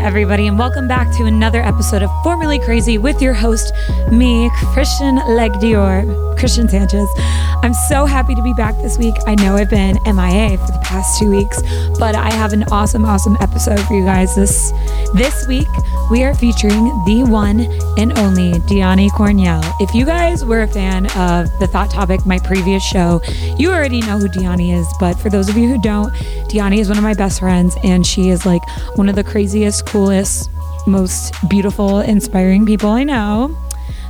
everybody, and welcome back to another episode of Formerly Crazy with your host, me, Christian Legdior, Christian Sanchez. I'm so happy to be back this week. I know I've been MIA for the past two weeks, but I have an awesome, awesome episode for you guys this this week. We are featuring the one and only Diany Cornielle. If you guys were a fan of the Thot Topic, my previous show, you already know who Diany is. But for those of you who don't, Diany is one of my best friends, and she is like one of the craziest, coolest, most beautiful, inspiring people I know.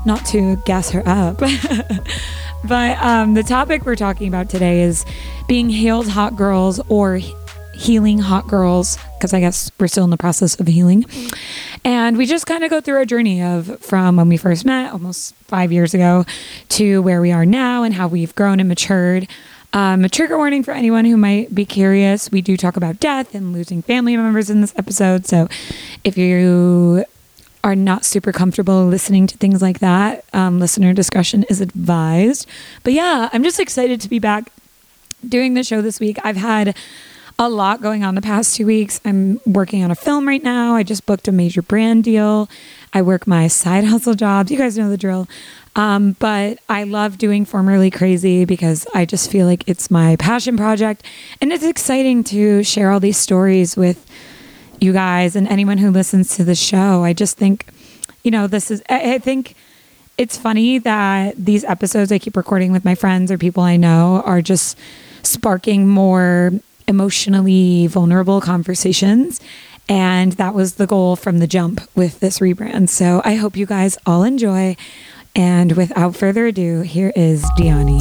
Not to gas her up. but um, the topic we're talking about today is being hailed hot girls or healing hot girls, because I guess we're still in the process of healing. And we just kind of go through our journey of from when we first met almost five years ago to where we are now and how we've grown and matured. Um, a trigger warning for anyone who might be curious we do talk about death and losing family members in this episode. So if you are not super comfortable listening to things like that, um, listener discretion is advised. But yeah, I'm just excited to be back doing the show this week. I've had a lot going on the past two weeks. I'm working on a film right now. I just booked a major brand deal. I work my side hustle jobs. You guys know the drill. Um, but I love doing Formerly Crazy because I just feel like it's my passion project. And it's exciting to share all these stories with you guys and anyone who listens to the show. I just think, you know, this is, I, I think it's funny that these episodes I keep recording with my friends or people I know are just sparking more emotionally vulnerable conversations. And that was the goal from the jump with this rebrand. So I hope you guys all enjoy. And without further ado, here is Diany.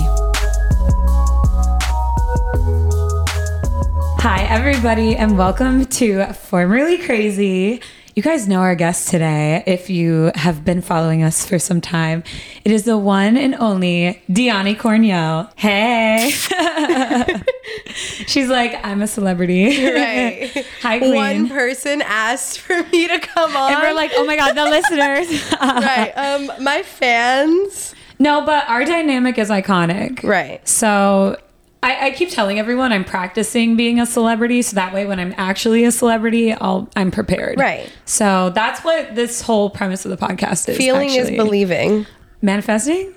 Hi, everybody, and welcome to Formerly Crazy. You guys know our guest today if you have been following us for some time. It is the one and only Diany Cornielle. Hey. She's like, I'm a celebrity. Right. Hi, Queen. One person asked for me to come on. and we're like, oh my God, the listeners. right. Um, my fans. No, but our dynamic is iconic. Right. So I, I, keep telling everyone I'm practicing being a celebrity, so that way when I'm actually a celebrity, I'll I'm prepared. Right. So that's what this whole premise of the podcast is. Feeling actually. is believing. Manifesting.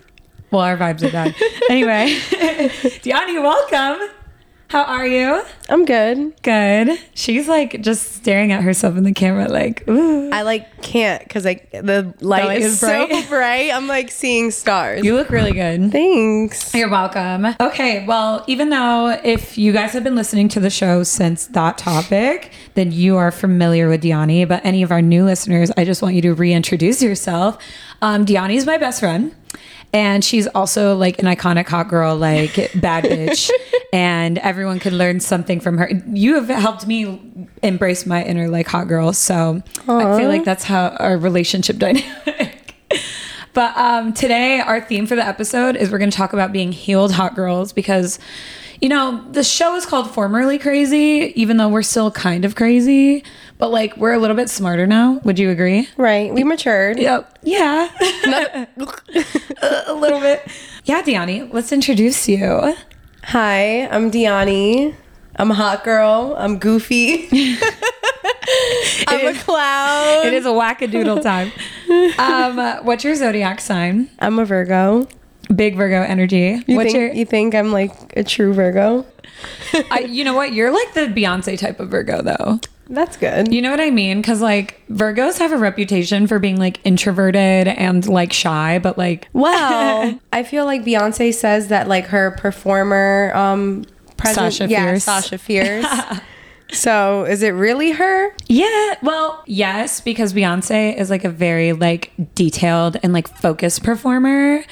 Well, our vibes are bad. anyway, Diany, welcome. How are you? I'm good. Good. She's like just staring at herself in the camera, like, ooh. I like can't because like the light, light is, is bright. so bright. I'm like seeing stars. You look really good. Thanks. You're welcome. Okay, well, even though if you guys have been listening to the show since Thot Topic, then you are familiar with Diany. But any of our new listeners, I just want you to reintroduce yourself. Um, Diany is my best friend. And she's also like an iconic hot girl, like bad bitch. and everyone can learn something from her. You have helped me embrace my inner like hot girl. So I feel like that's how our relationship dynamic. But um, today, our theme for the episode is we're going to talk about being healed hot girls because, you know, the show is called Formerly Crazy, even though we're still kind of crazy, but like we're a little bit smarter now. Would you agree? Right. We matured. Yep. Yeah. a little bit. Yeah, Diany, let's introduce you. Hi, I'm Diany. I'm a hot girl. I'm goofy. I'm is- a clown. It is a wackadoodle time. Um, what's your zodiac sign? I'm a Virgo. Big Virgo energy. You what's think your? you think I'm like a true Virgo? I, you know what? You're like the Beyonce type of Virgo, though. That's good. You know what I mean? Because like Virgos have a reputation for being like introverted and like shy, but like Well, I feel like Beyonce says that like her performer um present, Sasha yeah, Fierce. Sasha Fierce. So is it really her? yeah, well, yes, because Beyonce is like a very like detailed and like focused performer.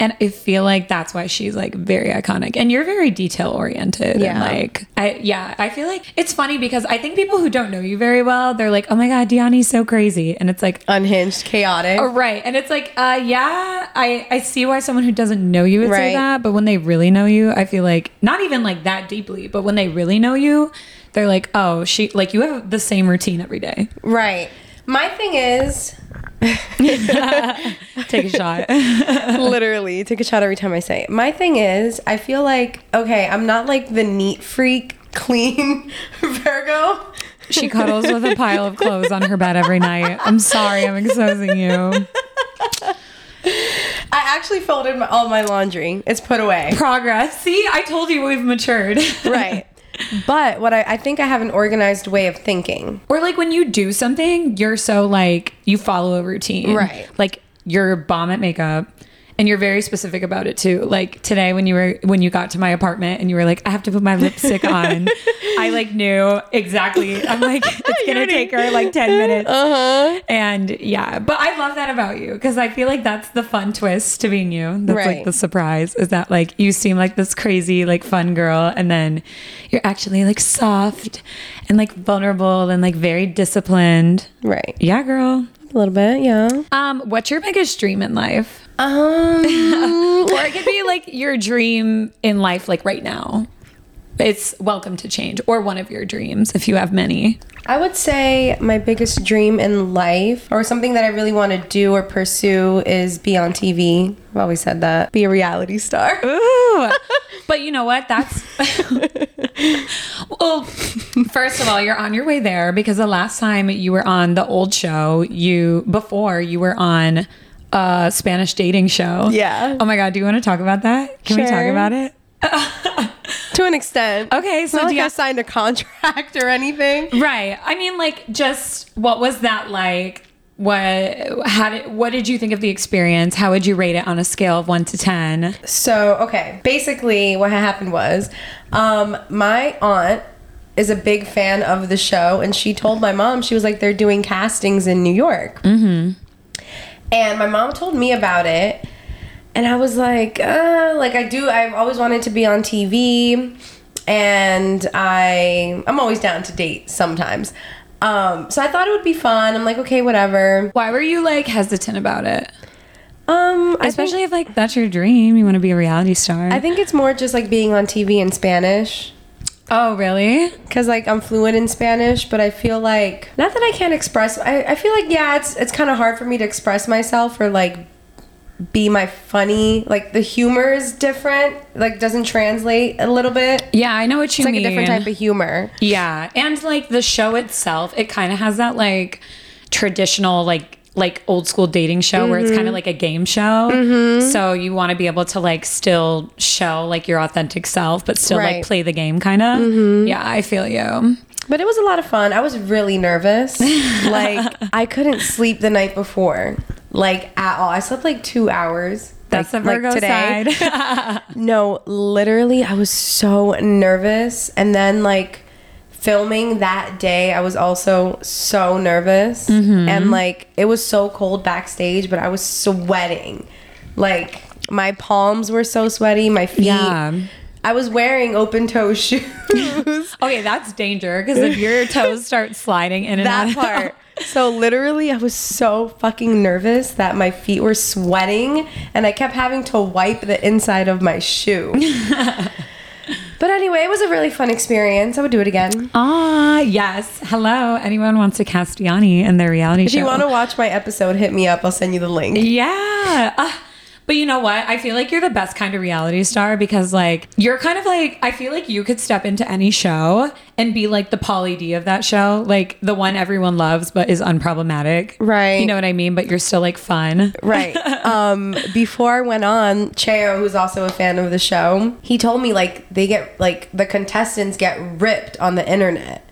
And I feel like that's why she's like very iconic. And you're very detail oriented. And like, I, yeah, I feel like it's funny because I think people who don't know you very well, they're like, oh my God, Diany's so crazy. And it's like, Unhinged, chaotic. Oh, right. And it's like, uh, yeah, I, I see why someone who doesn't know you would say that. But when they really know you, I feel like not even like that deeply, but when they really know you, they're like, oh, she, like you have the same routine every day. Right. My thing is Take a shot. literally take a shot every time I say it. My thing is, I feel like okay, I'm not like the neat freak, clean Virgo. She cuddles with a pile of clothes on her bed every night. I'm sorry, I'm exposing you. I actually folded my, all my laundry. It's put away. Progress. See, I told you we've matured. right. But what I, I think I have an organized way of thinking. Or like when you do something, you're so like you follow a routine. Right. Like you're bomb at makeup and you're very specific about it too. Like today when you were when you got to my apartment and you were like, I have to put my lipstick on. I like knew exactly. I'm like, it's gonna take her like 10 minutes. Uh-huh. And yeah, but I love that about you because I feel like that's the fun twist to being you. That's like Right. the surprise is that like you seem like this crazy, like fun girl, and then you're actually like soft and like vulnerable and like very disciplined. Right. Yeah, girl. A little bit, yeah. Um, what's your biggest dream in life? Um Or it could be like your dream in life, like right now. It's welcome to change, or one of your dreams if you have many. I would say my biggest dream in life, or something that I really want to do or pursue, is be on TV. I've always said that. Be a reality star. Ooh. but you know what? That's well. First of all, you're on your way there because the last time you were on the old show, you before you were on a Spanish dating show. Yeah. Oh my god, do you want to talk about that? Can we talk about it? to an extent. Okay, so not like you- I signed a contract or anything. Right. I mean, like, just what was that like? What how did what did you think of the experience? How would you rate it on a scale of one to ten? So, okay, basically what happened was um, my aunt is a big fan of the show, and she told my mom, she was like, they're doing castings in New York. Mm-hmm. And my mom told me about it, and I was like, uh, like I do, I've always wanted to be on TV, and I, I'm always down to date sometimes. Um, so I thought it would be fun. I'm like, okay, whatever. Why were you like hesitant about it? Um, I think- Especially if like that's your dream, you want to be a reality star. I think it's more just like being on TV in Spanish. oh, really? because like I'm fluent in Spanish, but I feel like not that I can't express. I, I feel like yeah, it's it's kind of hard for me to express myself or like be my funny. Like the humor is different. Like doesn't translate a little bit. Yeah, I know what you like mean. Like a different type of humor. Yeah, and like the show itself, it kind of has that like traditional like like old school dating show where it's kind of mm-hmm. like a game show. Mm-hmm. So you want to be able to like still show like your authentic self, but still like play the game kind of. Mm-hmm. Yeah, I feel you. But it was a lot of fun. I was really nervous. like I couldn't sleep the night before, like at all. I slept like two hours. That's like, the Virgo side. No, literally, I was so nervous. And then, like, filming that day, I was also so nervous. Mm-hmm. And, like, it was so cold backstage, but I was sweating. Like, my palms were so sweaty, my feet. Yeah. I was wearing open toe shoes. okay, that's danger because if your toes start sliding in and that out. part. So literally, I was so fucking nervous that my feet were sweating, and I kept having to wipe the inside of my shoe. but anyway, it was a really fun experience. I would do it again. Ah, yes. Hello. Anyone wants to cast Yanni in their reality If show? If you want to watch my episode, hit me up. I'll send you the link. Yeah. Uh, but you know what? I feel like you're the best kind of reality star because, like, you're kind of like, I feel like you could step into any show and be like the Pauly D of that show, like the one everyone loves but is unproblematic. Right. You know what I mean? But you're still like fun. Right. Um, before I went on, Cheo, who's also a fan of the show, he told me like they get like the contestants get ripped on the internet.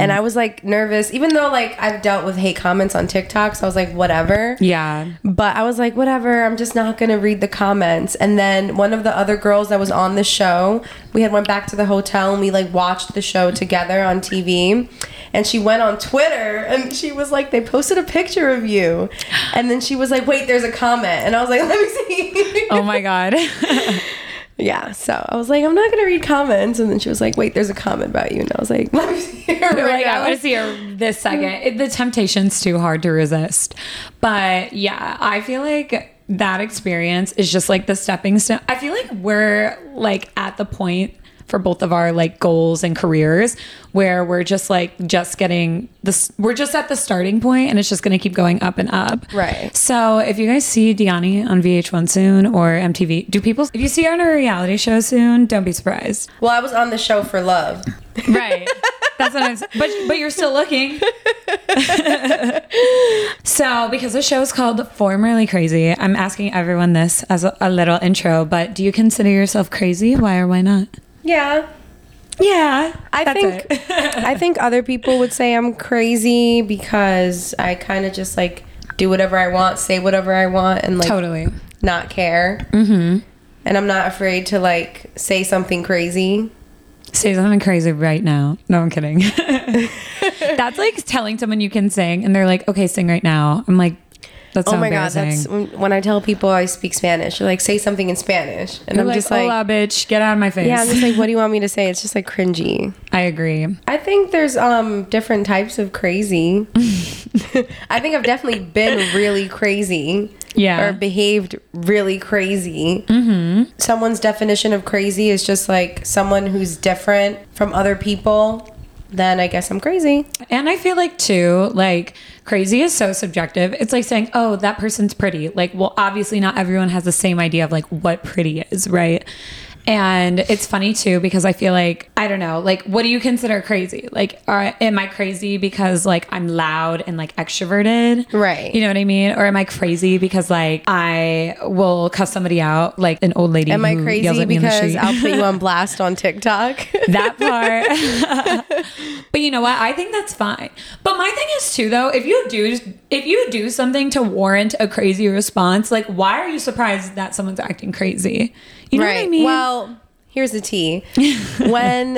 And I was like nervous, even though like I've dealt with hate comments on TikTok, so I was like, whatever. Yeah. But I was like, whatever, I'm just not gonna read the comments. And then one of the other girls that was on the show, we had went back to the hotel and we like watched the show together on TV. And she went on Twitter and she was like, they posted a picture of you. And then she was like, wait, there's a comment. And I was like, let me see. Oh my God. yeah. So I was like, I'm not gonna read comments. And then she was like, wait, there's a comment about you. And I was like, let me see her right like, I want to see her this second. It, the temptation's too hard to resist. But yeah, I feel like that experience is just like the stepping stone. I feel like we're like at the point for both of our like goals and careers where we're just like just getting this we're just at the starting point and it's just going to keep going up and up Right. so if you guys see Diany on vh1 soon or mtv do people if you see her on a reality show soon don't be surprised well, I was on the show for love. right That's what I'm saying. But but you're still looking. so because the show is called Formerly Crazy, I'm asking everyone this as a, a little intro. But do you consider yourself crazy? Why or why not? Yeah. Yeah, I think. I think other people would say I'm crazy because I kind of just like do whatever I want, say whatever I want, and like totally. not care. Mm-hmm. And I'm not afraid to like say something crazy. Say something crazy right now. No, I'm kidding. that's like telling someone you can sing, and they're like, "Okay, sing right now." I'm like, "That's Oh my god, that's when I tell people I speak Spanish. They're like, say something in Spanish, and They're I'm like, just like, "Hola, bitch, get out of my face." yeah, I'm just like, what do you want me to say? It's just like cringy. I agree. I think there's um different types of crazy. I think I've definitely been really crazy. Yeah. Or behaved really crazy. Mm-hmm. Someone's definition of crazy is just like someone who's different from other people. Then I guess I'm crazy. And I feel like too, like crazy is so subjective. It's like saying, "Oh, that person's pretty." Like, well, obviously not everyone has the same idea of like what pretty is, right? And it's funny too because I feel like I don't know, like what do you consider crazy? Like, are, am I crazy because like I'm loud and like extroverted, Right. You know what I mean? Or am I crazy because like I will cuss somebody out, like an old lady? Am I crazy because? I'll put you on blast on TikTok? that part. but you know what? I think that's fine. But my thing is too though, if you do if you do something to warrant a crazy response, like why are you surprised that someone's acting crazy? You know what I mean? Well, here's the tea. when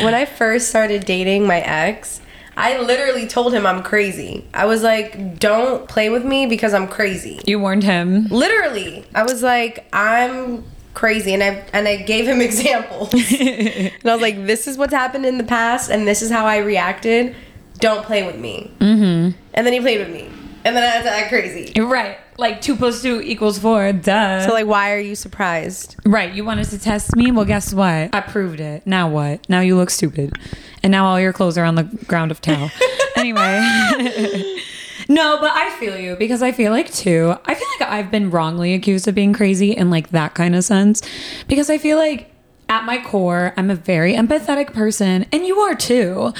when I first started dating my ex, I literally told him I'm crazy. I was like, "Don't play with me because I'm crazy." you warned him. Literally, I was like, "I'm crazy," and I and I gave him examples. and I was like, "This is what's happened in the past, and this is how I reacted. Don't play with me." Mm-hmm. And then he played with me, and then I had to act crazy. Right. Like two plus two equals four. Duh. So like, why are you surprised? right. You wanted to test me? Well, guess what? I proved it. Now what? Now you look stupid. And now all your clothes are on the ground of towel. anyway. No, but I feel you because I feel like too. I feel like I've been wrongly accused of being crazy in like that kind of sense because I feel like at my core I'm a very empathetic person and you are too.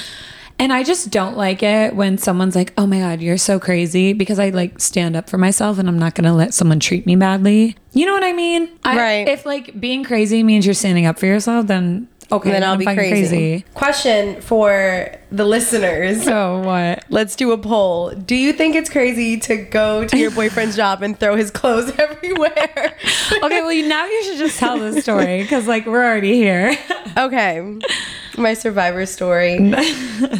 And I just don't like it when someone's like, "Oh my god, you're so crazy," because I like stand up for myself and I'm not going to let someone treat me badly. You know what I mean? I- Right. if like being crazy means you're standing up for yourself, then okay, then I'll I'm be fucking crazy. Question for the listeners. So what? Let's do a poll. Do you think it's crazy to go to your boyfriend's job and throw his clothes everywhere? Okay, well you- now you should just tell the story because like we're already here. okay. My survivor story.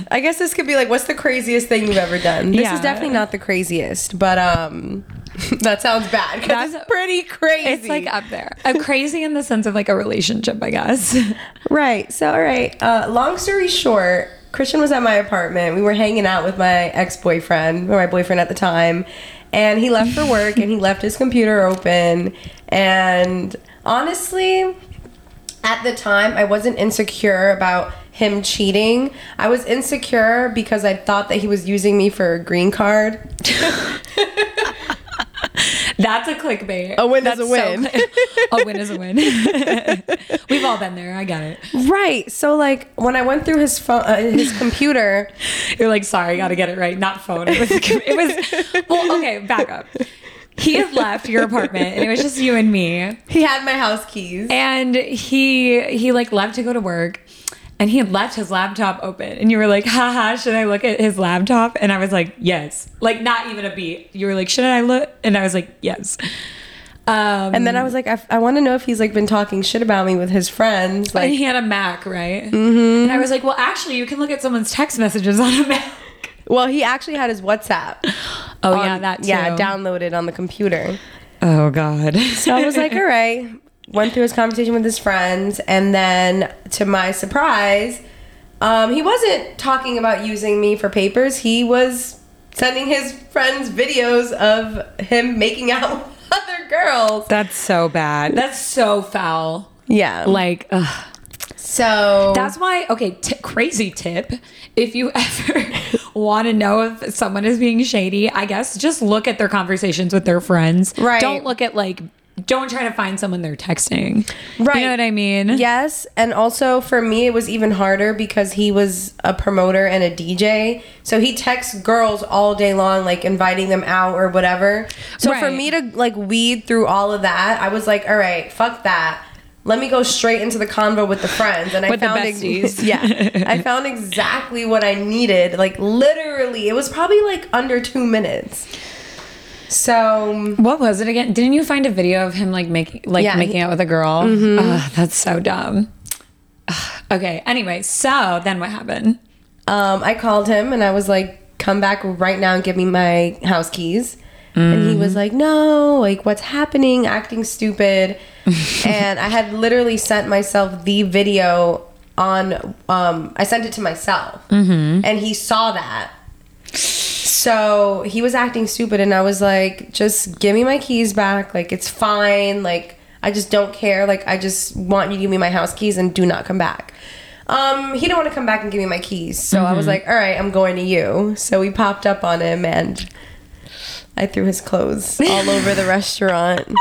I guess this could be like, what's the craziest thing you've ever done? This Yeah. is definitely not the craziest, but um, that sounds bad because That's- it's pretty crazy. It's like up there. I'm crazy in the sense of like a relationship, I guess. Right. So, all right. Uh, long story short, Christian was at my apartment. We were hanging out with my ex boyfriend, or my boyfriend at the time. And he left for work and he left his computer open. And honestly, at the time, I wasn't insecure about him cheating. I was insecure because I thought that he was using me for a green card. That's a clickbait. A win is That's a win. cli- a win is a win. We've all been there. I got it. Right. So, like, when I went through his phone, uh, his computer, You're like, sorry, got to get it right. Not phone. It was. It was. Well, okay, back up. He had left your apartment, and it was just you and me. he had my house keys. And he he like left to go to work. And he had left his laptop open, and you were like, "Haha, should I look at his laptop?" And I was like, "Yes." Like not even a beat. You were like, "Should I look?" And I was like, "Yes." Um, And then I was like, I, I want to know if he's like been talking shit about me with his friends. and Like, he had a Mac, right? Mm-hmm. And I was like, "Well, actually, you can look at someone's text messages on a Mac." well, he actually had his WhatsApp. Oh on- yeah, that too. yeah, downloaded on the computer. Oh god. So I was like, all right. Went through his conversation with his friends, and then to my surprise, um, he wasn't talking about using me for papers. He was sending his friends videos of him making out with other girls. That's so bad. That's so foul. Yeah. Like, ugh. so That's why, okay, t- crazy tip. If you ever want to know if someone is being shady, I guess just look at their conversations with their friends. Right. Don't look at like don't try to find someone they're texting. Right. You know what I mean? Yes, and also for me it was even harder because he was a promoter and a DJ. So he texts girls all day long like inviting them out or whatever. So for me to like weed through all of that, I was like, "All right, fuck that. Let me go straight into the convo with the friends." And I found ex- yeah. I found exactly what I needed. Like literally, it was probably like under 2 minutes. So, What was it again? Didn't you find a video of him like making like Yeah, Mm-hmm. making out with a girl? Ugh, that's so dumb. Ugh, okay. Anyway, so then what happened? um, I called him and I was like, come back right now and give me my house keys. And he was like, no, like, what's happening? Acting stupid. and I had literally sent myself the video on, um, I sent it to myself. And he saw that. So he was acting stupid, and I was like, just give me my keys back. Like, it's fine. Like, I just don't care. Like, I just want you to give me my house keys and do not come back. Um, he didn't want to come back and give me my keys. So I was like, all right, I'm going to you. So we popped up on him, and I threw his clothes all over the restaurant.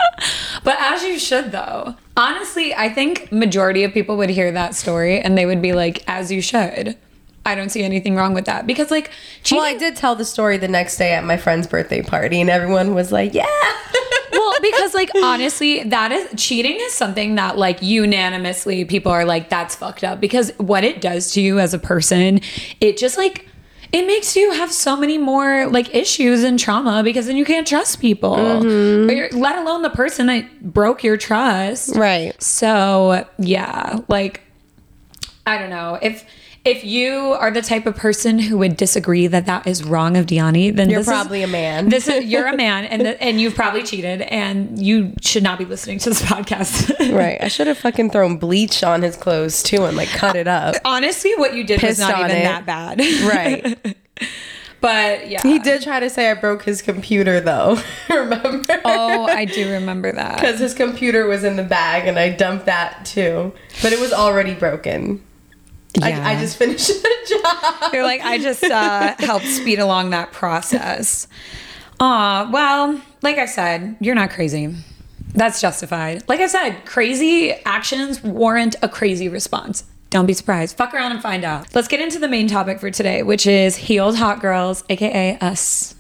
But as you should though. Honestly, I think majority of people would hear that story and they would be like, as you should. I don't see anything wrong with that because like cheating. Well, I did tell the story the next day at my friend's birthday party, and everyone was like, yeah. well, because like honestly, that is cheating is something that like unanimously people are like that's fucked up because what it does to you as a person, it just like it makes you have so many more like issues and trauma because then you can't trust people, Mm-hmm. Let alone the person that broke your trust. Right. So yeah, like I don't know if if you are the type of person who would disagree that that is wrong of Diany, then You're this is- probably a man. This is you're a man, and the, and you've probably cheated, and you should not be listening to this podcast. Right. I should have fucking thrown bleach on his clothes too and like cut it up. Honestly, what you did Pissed was not even it. that bad, Right. but yeah, He did try to say I broke his computer though. Remember? Oh, I do remember that. Because his computer was in the bag and I dumped that too. But it was already broken. I, Yeah. I just finished the job. You're like, I just uh, helped speed along that process. Aw, well, like I said, you're not crazy. That's justified. Like I said, crazy actions warrant a crazy response. Don't be surprised. Fuck around and find out. Let's get into the main topic for today, which is healed hot girls, aka us.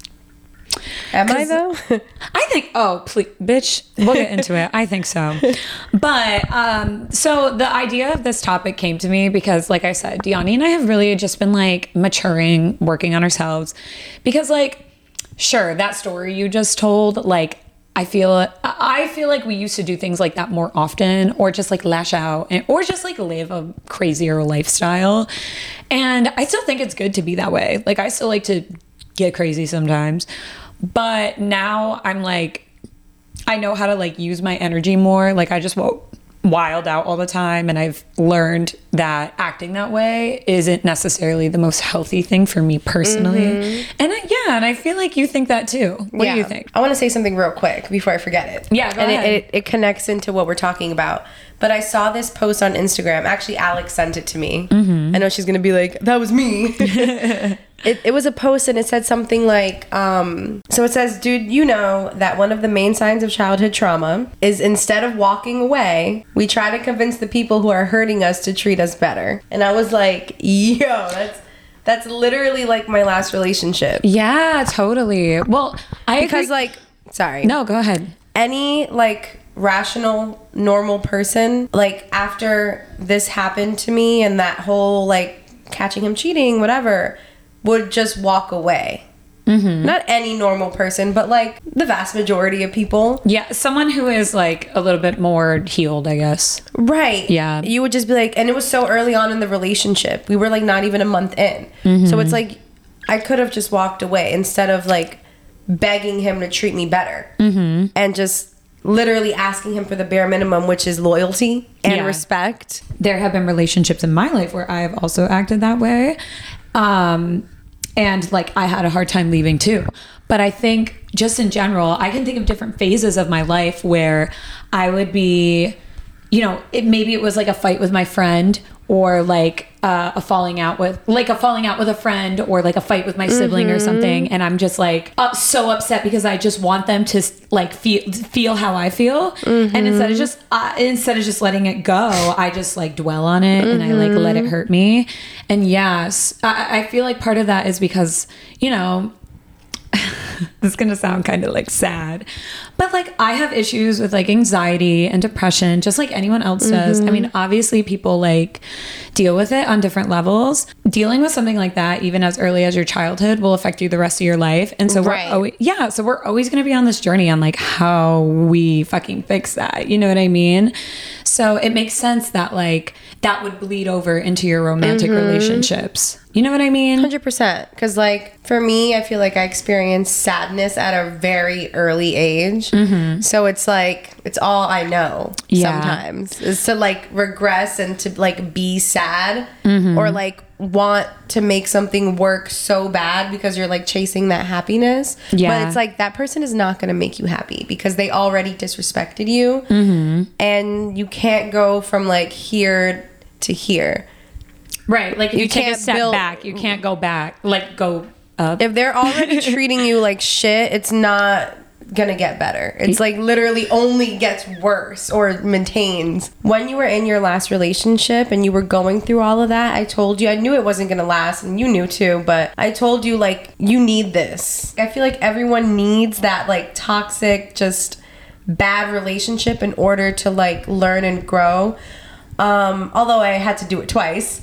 Am I though? I think. Oh, please, bitch. We'll get into it. I think so. But um, so the idea of this topic came to me because, like I said, Diany and I have really just been like maturing, working on ourselves. Because, like, sure, that story you just told, like. I feel I feel like we used to do things like that more often or just like lash out and, or just like live a crazier lifestyle. And I still think it's good to be that way. Like I still like to get crazy sometimes. But now I'm like I know how to like use my energy more. Like I just won't wild out all the time and I've learned that acting that way isn't necessarily the most healthy thing for me personally. And I, yeah, and I feel like you think that too. What do you think? I want to say something real quick before I forget it. Yeah, and. It, it, it connects into what we're talking about. But I saw this post on Instagram. Actually, Alex sent it to me. Mm-hmm. I know she's going to be like, that was me. it, it was a post and it said something like, um, so it says, dude, you know that one of the main signs of childhood trauma is instead of walking away, we try to convince the people who are hurting us to treat us better. And I was like, yo, that's. That's literally like my last relationship. Yeah, totally. Well, I Because agree- like sorry. no, go ahead. any like rational normal person like after this happened to me and that whole like catching him cheating whatever would just walk away Mm-hmm. not any normal person but like the vast majority of people Yeah, someone who is like a little bit more healed, I guess. right Yeah. you would just be like and it was so early on in the relationship we were like not even a month in Mm-hmm. so it's like i could have just walked away instead of like begging him to treat me better Mm-hmm. and just literally asking him for the bare minimum which is loyalty and Yeah. respect there have been relationships in my life where I have also acted that way. Um, and like I had a hard time leaving too. But I think just in general, I can think of different phases of my life where I would be, you know, it, maybe it was like a fight with my friend or like uh, a falling out with like a falling out with a friend or like a fight with my sibling or something. And i'm just like uh, so upset because i just want them to like feel feel how i feel. And instead of just uh, instead of just letting it go i just like dwell on it and i like let it hurt me. And yes I, I feel like part of that is because you know this is gonna sound kind of like sad, but like I have issues with like anxiety and depression, just like anyone else does. I mean, mm-hmm. obviously, people like deal with it on different levels. Dealing with something like that, even as early as your childhood, will affect you the rest of your life. And so, Right. we're always, yeah, so we're always gonna be on this journey on like how we fucking fix that. You know what I mean? So it makes sense that like that would bleed over into your romantic mm-hmm. relationships. You know what I mean? Hundred percent. Because like for me, I feel like I experienced sadness at a very early age. So it's like it's all I know. Yeah. Sometimes is to like regress and to like be sad Mm-hmm. or like want to make something work so bad because you're like chasing that happiness. Yeah. But it's like that person is not going to make you happy because they already disrespected you, Mm-hmm. and you can't go from like here to here. Right. Like you, You take a can't step build- back, you can't go back. Like go up. if they're already treating you like shit, it's not gonna get better. It's like literally only gets worse or maintains. When you were in your last relationship and you were going through all of that, I told you I knew it wasn't gonna last and you knew too, but I told you like you need this. I feel like everyone needs that like toxic just bad relationship in order to like learn and grow. Um although I had to do it twice.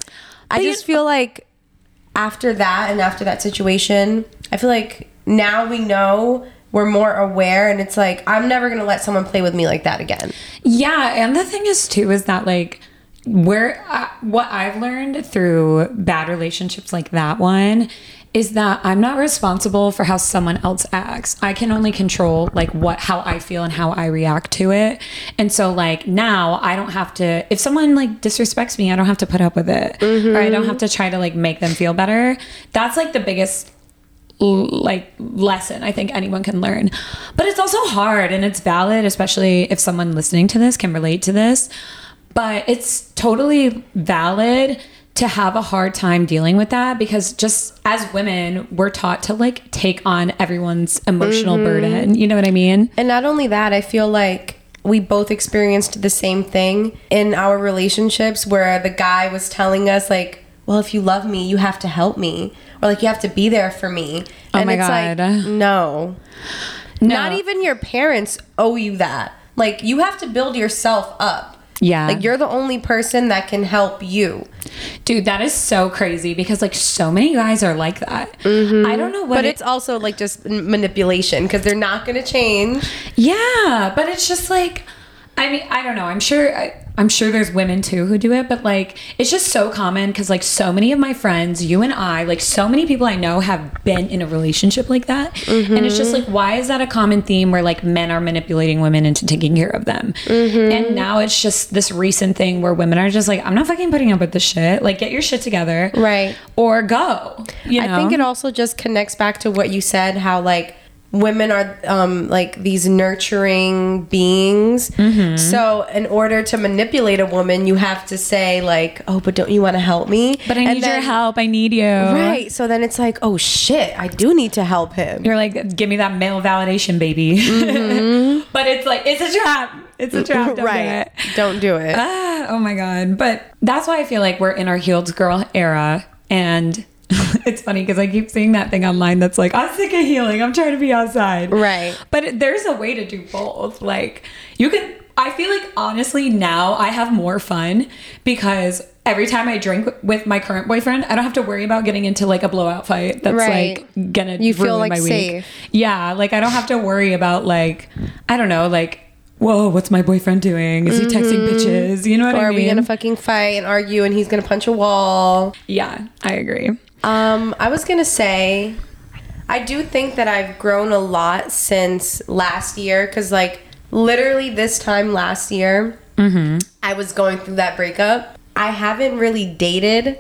I just feel like after that and after that situation, I feel like now we know we're more aware and it's like I'm never going to let someone play with me like that again. Yeah, and the thing is too is that like where uh, what I've learned through bad relationships like that one is that I'm not responsible for how someone else acts. I can only control like what how I feel and how I react to it. And so like now I don't have to if someone like disrespects me, I don't have to put up with it. Or I don't have to try to like make them feel better. That's like the biggest like lesson I think anyone can learn. But it's also hard and it's valid, especially if someone listening to this can relate to this. But it's totally valid to have a hard time dealing with that because just as women, we're taught to like take on everyone's emotional mm-hmm. burden. You know what I mean? And not only that, I feel like we both experienced the same thing in our relationships where the guy was telling us like, "Well, if you love me, you have to help me." Or like you have to be there for me. Oh and my it's God. like, no. Not even your parents owe you that. Like you have to build yourself up. Yeah. Like you're the only person that can help you. Dude, that is so crazy because like so many guys are like that. Mm-hmm. I don't know what But it- it's also like just manipulation because they're not going to change. Yeah, but it's just like I mean, I don't know. I'm sure I, I'm sure there's women too who do it, but like it's just so common cuz like so many of my friends, you and I, like so many people I know have been in a relationship like that. And it's just mm-hmm. like why is that a common theme where like men are manipulating women into taking care of them? Mm-hmm. And now it's just this recent thing where women are just like I'm not fucking putting up with this shit. Like get your shit together. Right. Or go. You know? I think it also just connects back to what you said how like women are um like these nurturing beings. Mm-hmm. So in order to manipulate a woman, you have to say like, "Oh, but don't you want to help me?" but I And need your help. I need you. Right. So then it's like, "Oh shit, I do need to help him." You're like, give me that male validation, baby. but it's like, it's a trap. It's a trap. Don't do right. it. Don't do it. Ah, oh my God. But that's why I feel like we're in our healed girl era. And it's funny because I keep seeing that thing online that's like, I'm sick of healing. I'm trying to be outside. Right. But there's a way to do both. Like, you can, I feel like honestly now I have more fun because every time I drink with my current boyfriend, I don't have to worry about getting into like a blowout fight that's Right. like gonna You feel, like, my week. safe. Yeah, like I don't have to worry about like I don't know, like whoa, what's my boyfriend doing? Is he texting mm-hmm. bitches? You know what or I mean? Or are we gonna fucking fight and argue and he's gonna punch a wall? yeah, I agree. Um, I was gonna say, I do think that I've grown a lot since last year because, like, literally this time last year, I was going through that breakup. I haven't really dated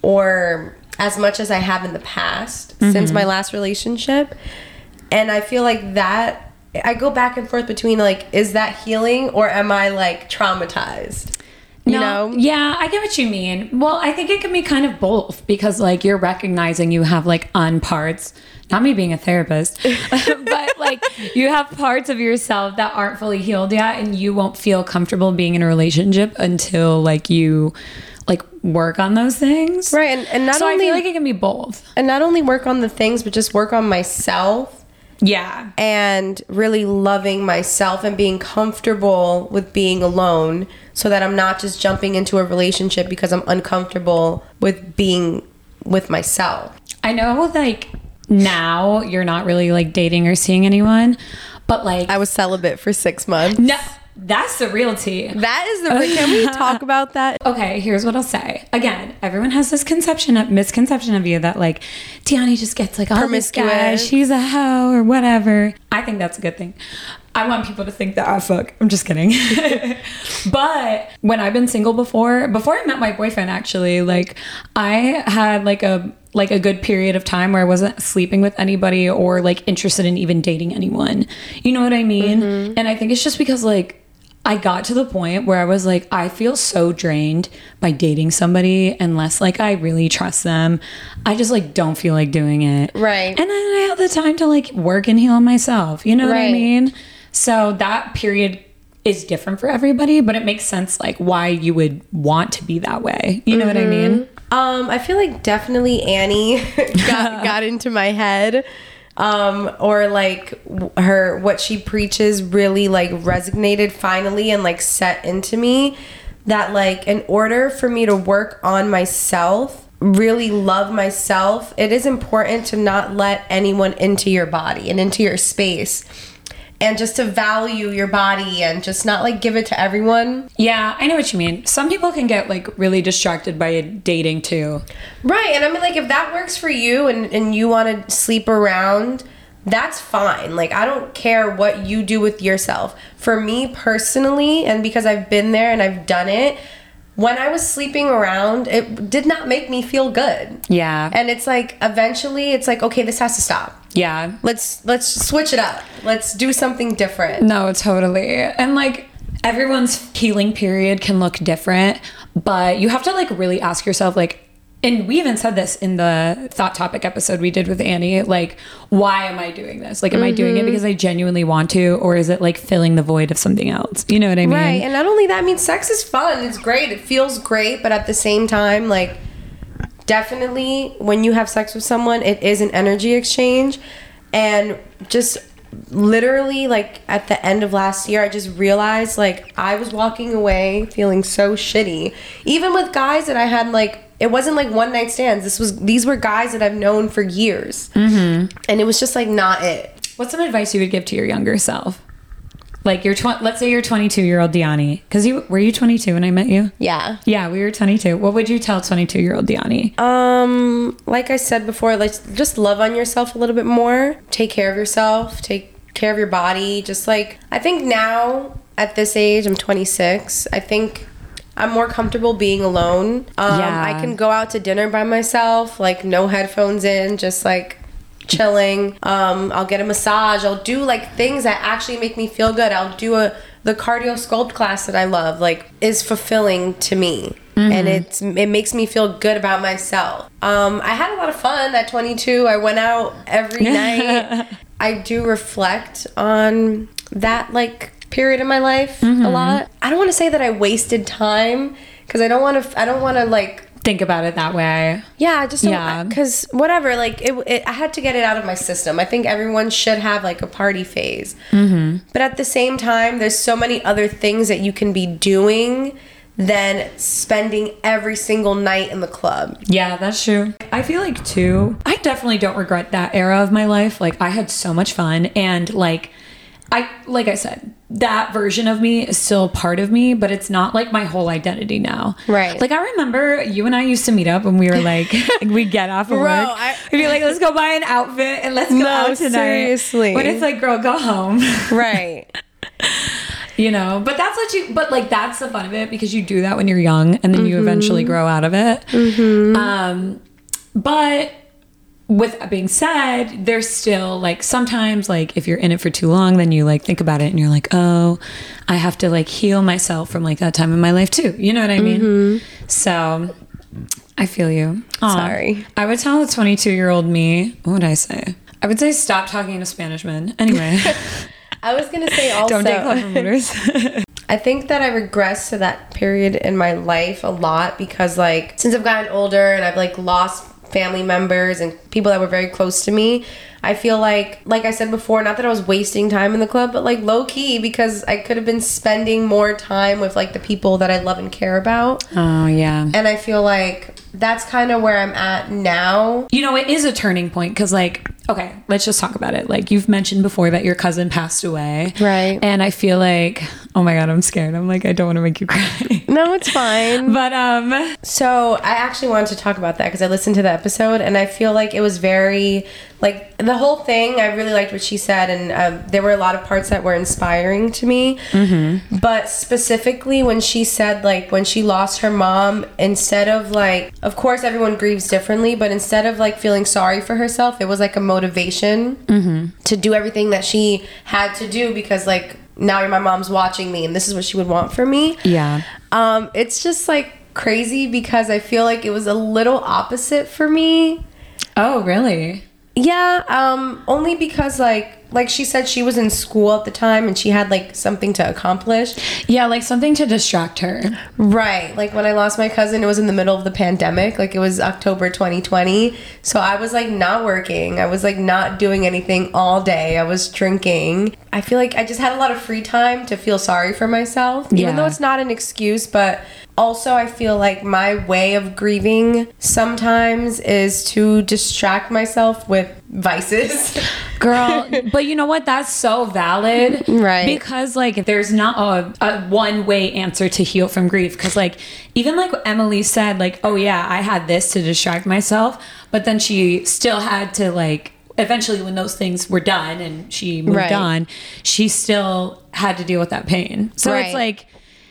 or as much as I have in the past since my last relationship, and I feel like that I go back and forth between like, is that healing or am I like traumatized? You No, know? Yeah, I get what you mean. Well, I think it can be kind of both because like you're recognizing you have like unparts. Not me being a therapist, but like you have parts of yourself that aren't fully healed yet, and you won't feel comfortable being in a relationship until like you like work on those things. Right. And, and not So I only feel like it can be both. and not only work on the things, but just work on myself Yeah. and really loving myself and being comfortable with being alone so that I'm not just jumping into a relationship because I'm uncomfortable with being with myself. I know like now you're not really like dating or seeing anyone, but like I was celibate for six months. no, that's the real tea. That is the. Can we talk about that? Okay, here's what I'll say. Again, everyone has this conception of misconception of you that like Diany just gets like all this guy, she's a hoe or whatever. I think that's a good thing. I want people to think that I fuck. I'm just kidding. but when I've been single before, before I met my boyfriend actually, like I had like a like a good period of time where I wasn't sleeping with anybody or like interested in even dating anyone. You know what I mean? Mm-hmm. And I think it's just because like I got to the point where I was like, I feel so drained by dating somebody unless like I really trust them. I just like don't feel like doing it. Right. And then I have the time to like work and heal myself. You know what I Right. mean? So that period is different for everybody, but it makes sense like why you would want to be that way. You know what I mean? Um, I feel like definitely Annie got got into my head. Um, or like her what she preaches really like resonated finally and like set into me that like in order for me to work on myself, really love myself, it is important to not let anyone into your body and into your space. And just to value your body and just not like give it to everyone. Yeah, I know what you mean. Some people can get like really distracted by dating too. Right. And I mean, like, if that works for you and, and you want to sleep around, that's fine. Like, I don't care what you do with yourself. For me personally, and because I've been there and I've done it, when I was sleeping around, it did not make me feel good. Yeah. And it's like, eventually, it's like, okay, this has to stop. Yeah. Let's let's switch it up. Let's do something different. No, totally. And like everyone's healing period can look different, but you have to like really ask yourself like and we even said this in the Thot Topic episode we did with Annie like why am I doing this? Like am I doing it mm-hmm. because I genuinely want to or is it like filling the void of something else? You know what I mean? Right. And not only that, I mean, sex is fun. It's great. It feels great. But at the same time, like, definitely when you have sex with someone, it is an energy exchange. And just literally, like, at the end of last year, I just realized, like, I was walking away feeling so shitty. Even with guys that I had, like, it wasn't like one night stands. This was these were guys that I've known for years, mm-hmm. and it was just like not it. What's some advice you would give to your younger self? Like you're tw- let's say you're 22 year old Diany cuz you were you 22 when I met you? Yeah. Yeah, we were 22. What would you tell 22 year old Diany? Um, like I said before, like just love on yourself a little bit more. Take care of yourself. Take care of your body. Just like I think now at this age, I'm 26. I think I'm more comfortable being alone. Um, Yeah. I can go out to dinner by myself, like no headphones in, just like chilling. Um, I'll get a massage. I'll do like things that actually make me feel good. I'll do a the cardio sculpt class that I love. Like is fulfilling to me. And it's it makes me feel good about myself. Um, I had a lot of fun at 22. I went out every night. I do reflect on that like period in my life a lot. I don't want to say that I wasted time because I don't want to. I don't want to like Think about it that way. yeah, I just Yeah. because whatever. Like it, it, I had to get it out of my system. I think everyone should have like a party phase, mm-hmm. but at the same time, there's so many other things that you can be doing than spending every single night in the club. Yeah, that's true. I feel like too, I definitely don't regret that era of my life. Like I had so much fun and like I like I said, that version of me is still part of me, but it's not like my whole identity now. Right. Like I remember you and I used to meet up when we were like we get off of Bro, work. I- We'd be like, let's go buy an outfit and let's go No, out tonight. seriously. When it's like, girl, go home. Right. you know but that's what you but like that's the fun of it because you do that when you're young and then you eventually grow out of it um but with that being said, there's still like sometimes like if you're in it for too long, then you like think about it and you're like, oh, I have to like heal myself from like that time in my life too. You know what I mean? Mm-hmm. So I feel you. Aw. Sorry. I would tell the 22 year old me, what would I say? I would say stop talking to Spanish men. Anyway, I was gonna say also. don't promoters. I think that I regress to that period in my life a lot because like since I've gotten older and I've like lost family members and people that were very close to me, I feel like like I said before, not that I was wasting time in the club, but like low key because I could have been spending more time with like the people that I love and care about. oh, yeah. And I feel like that's kind of where I'm at now. You know, it is a turning point because, like, okay, let's just talk about it. Like, you've mentioned before that your cousin passed away. Right. And I feel like, oh my God, I'm scared. I'm like, I don't want to make you cry. No, it's fine. but, um, So I actually wanted to talk about that because I listened to the episode and I feel like it was very like the whole thing. I really liked what she said and um, there were a lot of parts that were inspiring to me. Mm-hmm. But specifically when she said like when she lost her mom, instead of like, of course everyone grieves differently, but instead of like feeling sorry for herself, it was like a motivation to do everything that she had to do because like now my mom's watching me and this is what she would want for me. yeah. Um, it's just like crazy because I feel like it was a little opposite for me. Oh, really? Yeah, um, only because like like she said she was in school at the time and she had like something to accomplish. Yeah, like something to distract her. Right. Like when I lost my cousin, it was in the middle of the pandemic. Like it was October 2020. So I was like not working. I was like not doing anything all day. I was drinking. I feel like I just had a lot of free time to feel sorry for myself. Yeah. Even though it's not an excuse, but also I feel like my way of grieving sometimes is to distract myself with vices. Girl, but you know what? That's so valid. Right. Because, like, there's not a, a one way answer to heal from grief. Because, like, even like Emily said, like, oh, yeah, I had this to distract myself. But then she still had to, like, eventually, when those things were done and she moved Right. on, she still had to deal with that pain. So Right. it's like,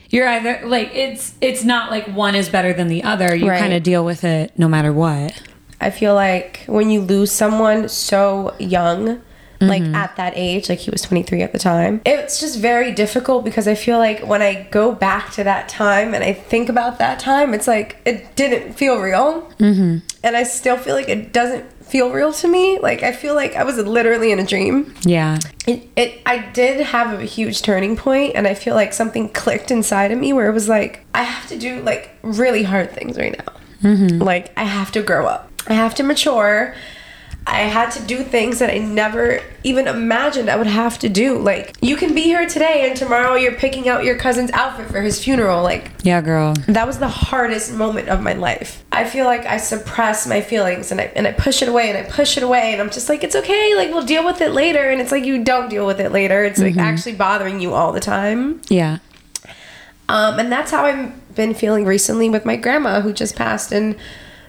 you're either like it's it's not like one is better than the other. You Right. kind of deal with it no matter what. I feel like when you lose someone so young, like Mm-hmm. at that age, like he was 23 at the time, it's just very difficult because I feel like when I go back to that time and I think about that time, it's like it didn't feel real. Mm-hmm. And I still feel like it doesn't feel real to me. Like I feel like I was literally in a dream. Yeah. It, it I did have a huge turning point and I feel like something clicked inside of me where it was like I have to do like really hard things right now. Mm-hmm. Like I have to grow up. I have to mature. I had to do things that I never even imagined I would have to do. Like you can be here today and tomorrow you're picking out your cousin's outfit for his funeral. Like Yeah, girl. that was the hardest moment of my life. I feel like I suppress my feelings and I and I push it away and I push it away and I'm just like it's okay, like we'll deal with it later and it's like you don't deal with it later. It's like actually bothering you all the time. Yeah. Um and that's how I've been feeling recently with my grandma who just passed in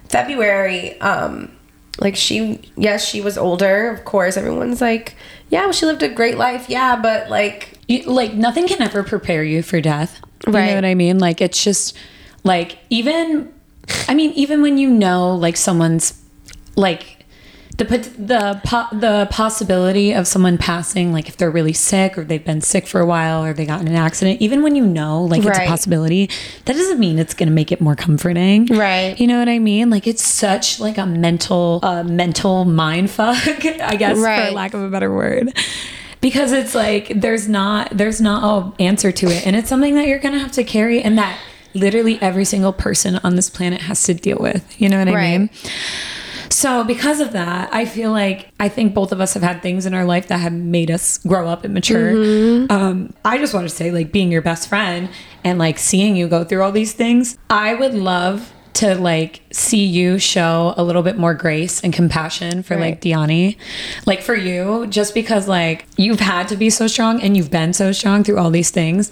February. Um like she yes, she was older, of course. Everyone's like, yeah, well, she lived a great life. Yeah, but like you, like nothing can ever prepare you for death. You Right. know what I mean? Like it's just like even I mean even when you know like someone's like the the po- the possibility of someone passing like if they're really sick or they've been sick for a while or they got in an accident even when you know like it's a possibility that doesn't mean it's going to make it more comforting. Right. you know what i mean? Like it's such like a mental uh mental mind fuck i guess Right. for lack of a better word. Because it's like there's not there's not a answer to it. And it's something that you're gonna have to carry and that literally every single person on this planet has to deal with. You know what i Right. mean so because of that i feel like i think both of us have had things in our life that have made us grow up and mature Mm-hmm. um, i just want to say like being your best friend and like seeing you go through all these things i would love to like see you show a little bit more grace and compassion for like Right. Diany. Like for you, just because like you've had to be so strong and you've been so strong through all these things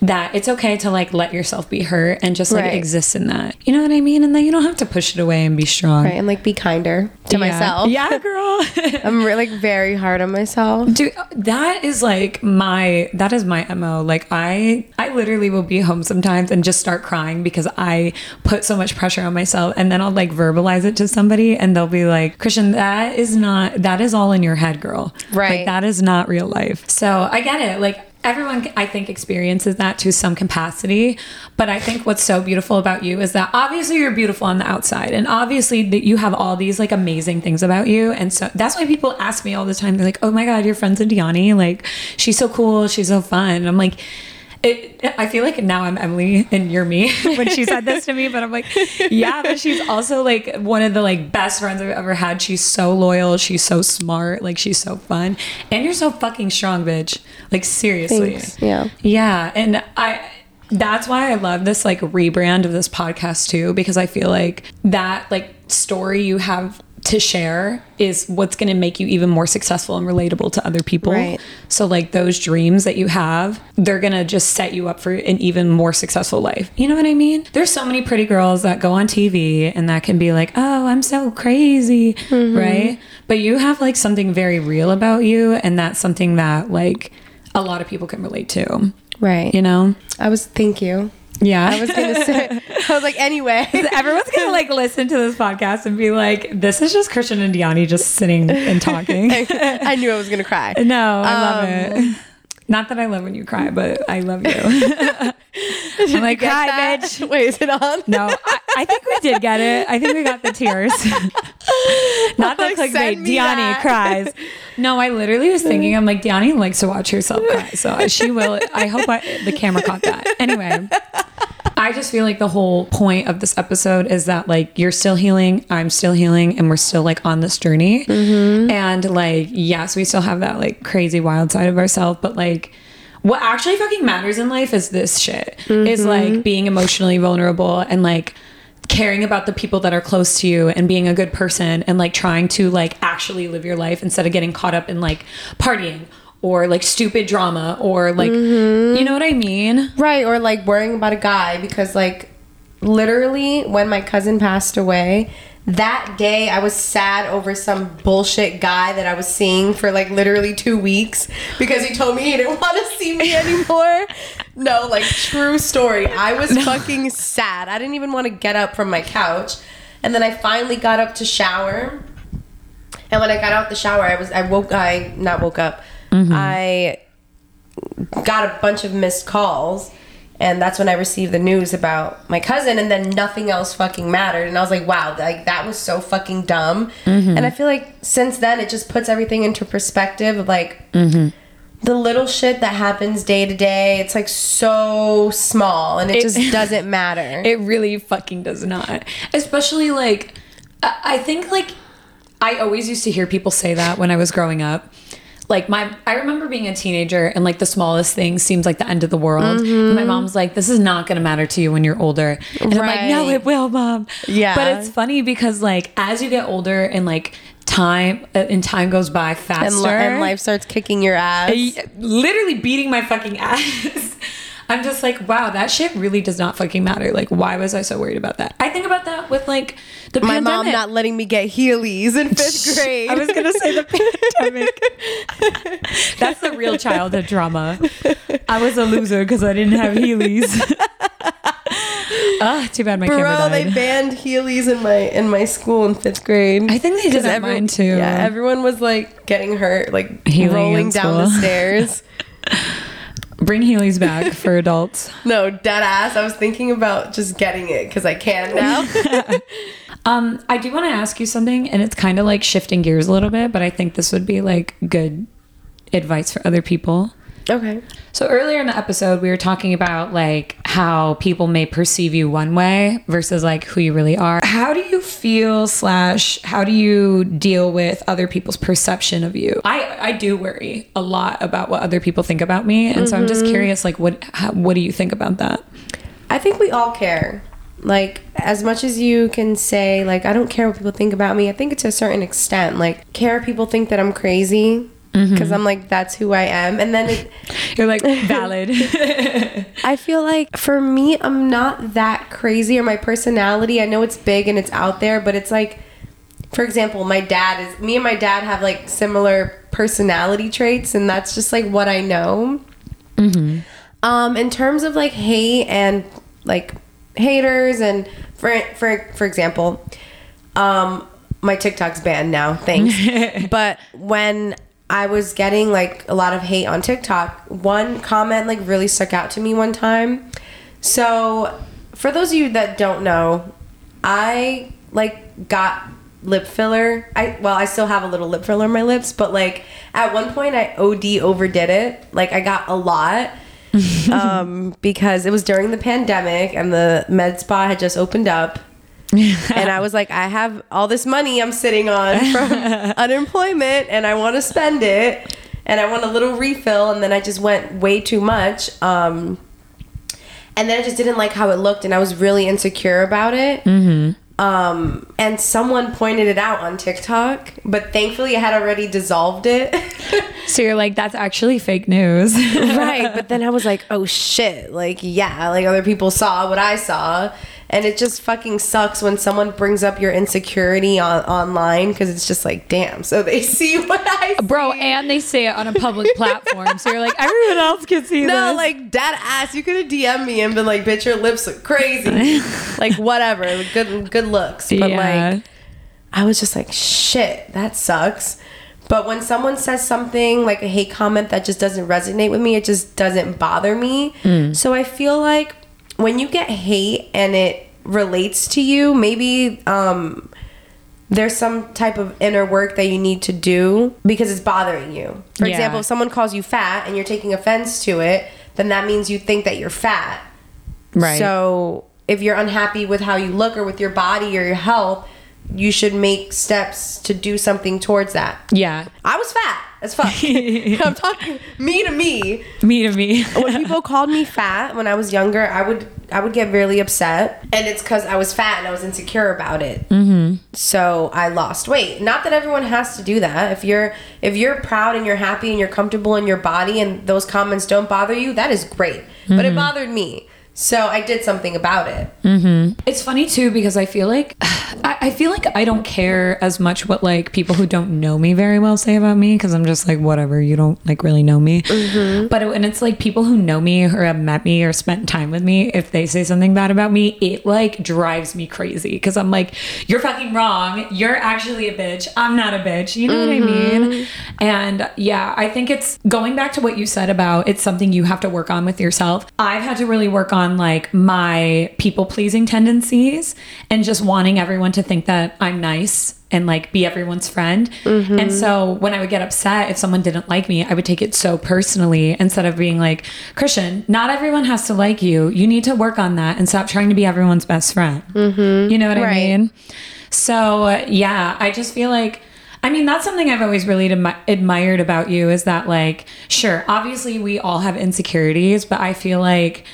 that it's okay to like let yourself be hurt and just like Right. exist in that. You know what I mean? And then you don't have to push it away and be strong. right, and like be kinder to Yeah. myself. Yeah, girl. I'm really like very hard on myself. Dude, that is like my that is my mo. Like I I literally will be home sometimes and just start crying because I put so much pressure pressure on myself and then I'll like verbalize it to somebody and they'll be like, Christian, that is not, that is all in your head, girl. Right. Like that is not real life. So I get it. Like, everyone i think experiences that to some capacity but i think what's so beautiful about you is that obviously you're beautiful on the outside and obviously that you have all these like amazing things about you and so that's why people ask me all the time they're like oh my god your friends with Diany like she's so cool she's so fun and i'm like it, I feel like now I'm Emily and you're me when she said this to me, but I'm like, yeah, but she's also like one of the like best friends I've ever had. She's so loyal, she's so smart, like she's so fun, and you're so fucking strong, bitch. Like seriously, Thanks. Yeah. yeah, and I. That's why I love this like rebrand of this podcast too, because I feel like that like story you have to share is what's going to make you even more successful and relatable to other people. Right. So like those dreams that you have, they're going to just set you up for an even more successful life. You know what I mean? There's so many pretty girls that go on TV and that can be like, "Oh, I'm so crazy." Mm-hmm. Right? But you have like something very real about you and that's something that like a lot of people can relate to. Right. You know? I was, thank you. Yeah. I was going to say, I was like, anyway. Everyone's gonna like listen to this podcast and be like, "This is just Christian and Diany just sitting and talking." I knew I was going to cry. no, I love Um, it. Not that I love when you cry, but I love you. I'm like, Get cry, that? bitch. Wait, is it on? No, I, I think we did get it. I think we got the tears. Not the Like, clickbait. Diany cries. No, I literally was thinking, I'm like, Diany likes to watch herself cry. So she will. I hope I, the camera caught that. Anyway, I just feel like the whole point of this episode is that like you're still healing, I'm still healing, and we're still like on this journey. Mm-hmm. And like, yes, we still have that like crazy wild side of ourselves, but like, what actually fucking matters in life is this shit. Is mm-hmm. like being emotionally vulnerable and like caring about the people that are close to you and being a good person and like trying to like actually live your life instead of getting caught up in like partying or like stupid drama or like you know what I mean? Right, or like worrying about a guy because like literally when my cousin passed away, that day I was sad over some bullshit guy that I was seeing for like literally 2 weeks because he told me he didn't want to see me anymore. no, like true story. I was fucking sad. I didn't even want to get up from my couch. And then I finally got up to shower. And when I got out the shower, I was I woke I not woke up. Mm-hmm. I got a bunch of missed calls and that's when I received the news about my cousin and then nothing else fucking mattered. And I was like wow like that was so fucking dumb. Mm-hmm. And I feel like since then it just puts everything into perspective of like mm-hmm. the little shit that happens day to day. It's like so small and it, It- just doesn't matter. It really fucking does not. Especially like, I think like, I always used to hear people say that when I was growing up. Like my, I remember being a teenager and like the smallest thing seems like the end of the world. And my mom's like, "This is not going to matter to you when you're older." And I'm like, "No, it will, mom." Yeah. But it's funny because like as you get older and like time uh, and time goes by faster, and, and life starts kicking your ass I- literally beating my fucking ass. I'm just like, wow, that shit really does not fucking matter. Like, why was I so worried about that? I think about that with like the my pandemic. mom not letting me get Heelys in fifth grade I was gonna say the pandemic. That's the real childhood drama. I was a loser because I didn't have Heelys. Ah, too bad my camera Bro, they banned Heelys in my in my school in fifth grade. I think they did at mine too. Yeah, everyone was like getting hurt, like Healing rolling in down the school. stairs. Bring Heelys back for adults. no, dead ass. I was thinking about just getting it because I can now. Um, I do want to ask you something, and it's kind of like shifting gears a little bit, but I think this would be like good advice for other people. okay. So earlier in the episode, we were talking about like how people may perceive you one way versus like who you really are. How do you feel slash how do you deal with other people's perception of you? I I do worry a lot about what other people think about me, and so I'm just mm-hmm. curious, like what how, what do you think about that? I think we all care. Like as much as you can say, like I don't care what people think about me. I think it's to a certain extent. Like care people think that I'm crazy because I'm like that's who I am, and then it, You're like valid. I feel like for me, I'm not that crazy or my personality. I know it's big and it's out there, but it's like, for example, my dad is, me and my dad have like similar personality traits, and that's just like what I know. Um, in terms of like hate and like haters and for for for example, um, my TikTok's banned now. Thanks. but when I was getting like a lot of hate on TikTok, one comment like really stuck out to me one time. So, for those of you that don't know, I like got lip filler. I well, I still have a little lip filler on my lips, but like at one point I OD overdid it. Like I got a lot. um, because it was during the pandemic and the med spa had just opened up and I was like, I have all this money I'm sitting on from unemployment and I want to spend it and I want a little refill. And then I just went way too much. Um, and then I just didn't like how it looked and I was really insecure about it. Mm-hmm. Um, and someone pointed it out on TikTok, but thankfully I had already dissolved it. so you're like, that's actually fake news. right. But then I was like, oh shit. Like, yeah, like other people saw what I saw and it just fucking sucks when someone brings up your insecurity on online because it's just like damn so they see what i see. bro and they say it on a public platform so you're like everyone else can see that. no this. like dead ass you could have dm me and been like bitch your lips look crazy like whatever good good looks but yeah. like i was just like shit that sucks but when someone says something like a hate comment that just doesn't resonate with me it just doesn't bother me mm. so i feel like when you get hate and it relates to you, maybe um, there's some type of inner work that you need to do because it's bothering you. For yeah. example, if someone calls you fat and you're taking offense to it, then that means you think that you're fat. Right. So if you're unhappy with how you look or with your body or your health, you should make steps to do something towards that. Yeah. I was fat as fuck. I'm talking me to me. Me to me. when people called me fat when I was younger, I would I would get really upset, and it's because I was fat and I was insecure about it. Mm-hmm. So I lost weight. Not that everyone has to do that. If you're if you're proud and you're happy and you're comfortable in your body, and those comments don't bother you, that is great. Mm-hmm. But it mm-hmm. bothered me. So I did something about it. Mm-hmm. It's funny too because I feel like I, I, feel like I don't care as much what like people who don't know me very well say about me because I'm just like whatever you don't like really know me. Mm-hmm. But when it's like people who know me or have met me or spent time with me, if they say something bad about me, it like drives me crazy because I'm like you're fucking wrong. You're actually a bitch. I'm not a bitch. You know mm-hmm. what I mm-hmm. mean? And yeah, I think it's going back to what you said about it's something you have to work on with yourself. I've had to really work on on like my people pleasing tendencies and just wanting everyone to think that I'm nice and like be everyone's friend. Mm-hmm. And so when I would get upset if someone didn't like me, I would take it so personally instead of being like, Christian, not everyone has to like you. You need to work on that and stop trying to be everyone's best friend. Mm-hmm. You know what right. I mean? So yeah, I just feel like I mean, that's something I've always really admi- admired about you is that, like, sure, obviously we all have insecurities, but I feel like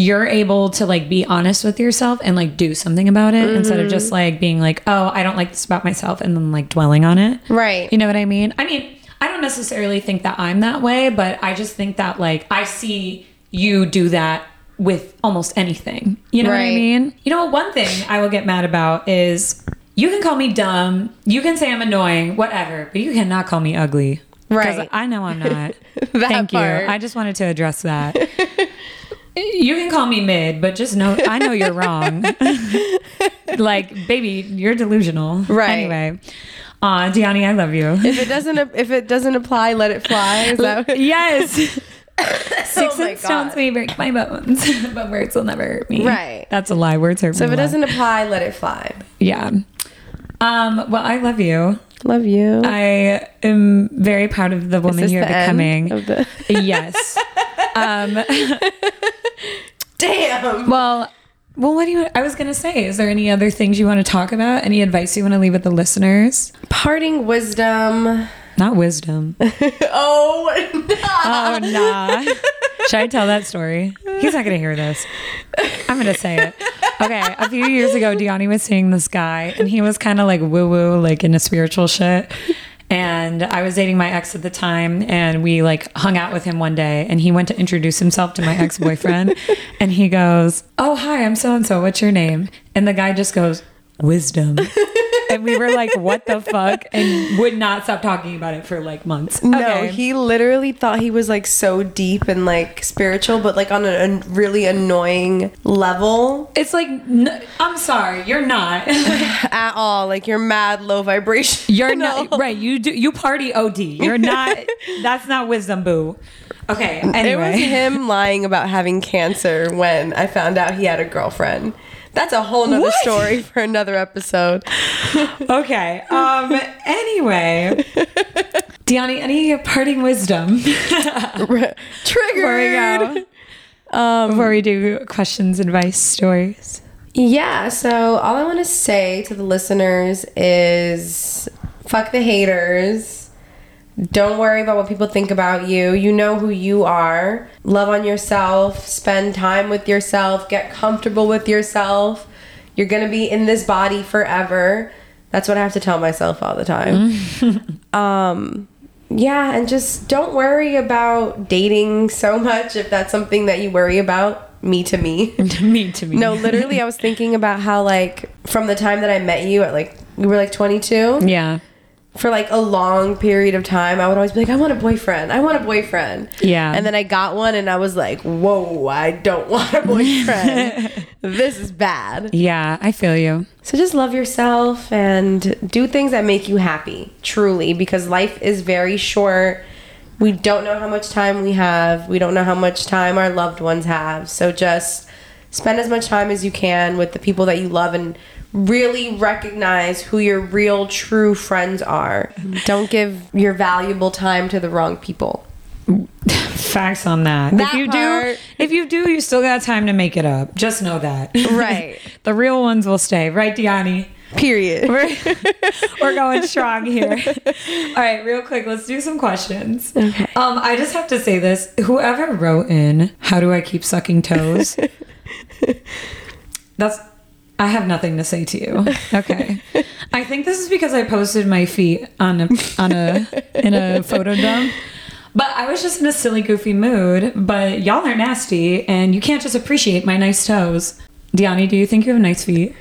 you're able to like be honest with yourself and like do something about it mm-hmm. instead of just mm-hmm. like being like, oh, I don't like this about myself and then like dwelling on it. Right. You know what I mean? I mean, I don't necessarily think that I'm that way, but I just think that like I see you do that with almost anything. You know right. what I mean? You know, one thing I will get mad about is you can call me dumb, you can say I'm annoying, whatever, but you cannot call me ugly. Right. I know I'm not. Thank part. you. I just wanted to address that. You can call me mid, but just know I know you're wrong. like, baby, you're delusional. Right. Anyway. Uh, Diany, I love you. If it doesn't if it doesn't apply, let it fly. Is that yes. Six oh stones may break my bones, but words will never hurt me. Right. That's a lie. Words hurt so me. So if it doesn't apply, let it fly. Yeah. Um, well, I love you. Love you. I am very proud of the woman you're becoming. The- yes. Um, Damn. Well, well, what do you? I was gonna say, is there any other things you want to talk about? Any advice you want to leave with the listeners? Parting wisdom. Not wisdom. oh, nah. oh nah. Should I tell that story? He's not gonna hear this. I'm gonna say it. Okay, a few years ago, Diany was seeing this guy, and he was kind of like woo woo, like into spiritual shit and I was dating my ex at the time and we like hung out with him one day and he went to introduce himself to my ex-boyfriend and he goes, "Oh, hi, I'm so and so. What's your name?" And the guy just goes, "Wisdom." and we were like, "What the fuck?" and would not stop talking about it for like months. No, Okay. he literally thought he was like so deep and like spiritual, but like on a, a really annoying level It's like, n- I'm sorry, you're not. at all. Like you're mad low vibration. You're not right. You do. You party OD. You're not. that's not wisdom, boo. Okay. It was Anyway. him lying about having cancer when I found out he had a girlfriend. That's a whole nother What? story for another episode. Okay. Um. Anyway, Diany, any parting wisdom Triggered. before we go? Um, Before we do questions, advice, stories. Yeah, so all I want to say to the listeners is fuck the haters. Don't worry about what people think about you. You know who you are. Love on yourself. Spend time with yourself. Get comfortable with yourself. You're going to be in this body forever. That's what I have to tell myself all the time. um yeah, and just don't worry about dating so much if that's something that you worry about. Me to me. me to me. No, literally, I was thinking about how, like, from the time that I met you at like, we were like 22, Yeah. For like a long period of time, I would always be like, I want a boyfriend. I want a boyfriend. Yeah. And then I got one and I was like, whoa, I don't want a boyfriend. this is bad. Yeah. I feel you. So just love yourself and do things that make you happy, truly, because life is very short. We don't know how much time we have. We don't know how much time our loved ones have. So just spend as much time as you can with the people that you love and really recognize who your real true friends are. Don't give your valuable time to the wrong people. Facts on that. That if you part. do, if you do, you still got time to make it up. Just know that. Right. the real ones will stay, right, Diany? Period. We're, we're going strong here. All right, real quick, let's do some questions. Okay. Um, I just have to say this. Whoever wrote in, how do I keep sucking toes? That's I have nothing to say to you. Okay. I think this is because I posted my feet on a on a in a photo dump. But I was just in a silly, goofy mood. But y'all are nasty, and you can't just appreciate my nice toes. Diany, do you think you have nice feet?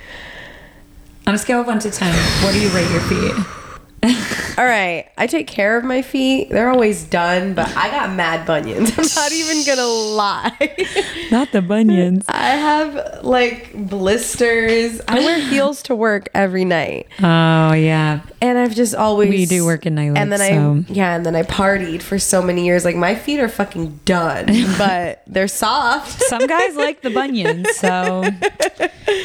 On a scale of one to ten, what do you rate your feet? All right, I take care of my feet. They're always done, but I got mad bunions. I'm not even gonna lie. Not the bunions. I have like blisters. I wear heels to work every night, Oh yeah. and I've just always We do work in nightlights, And then so- I yeah, and then I partied for so many years. Like my feet are fucking done, but they're soft. Some guys like the bunions, so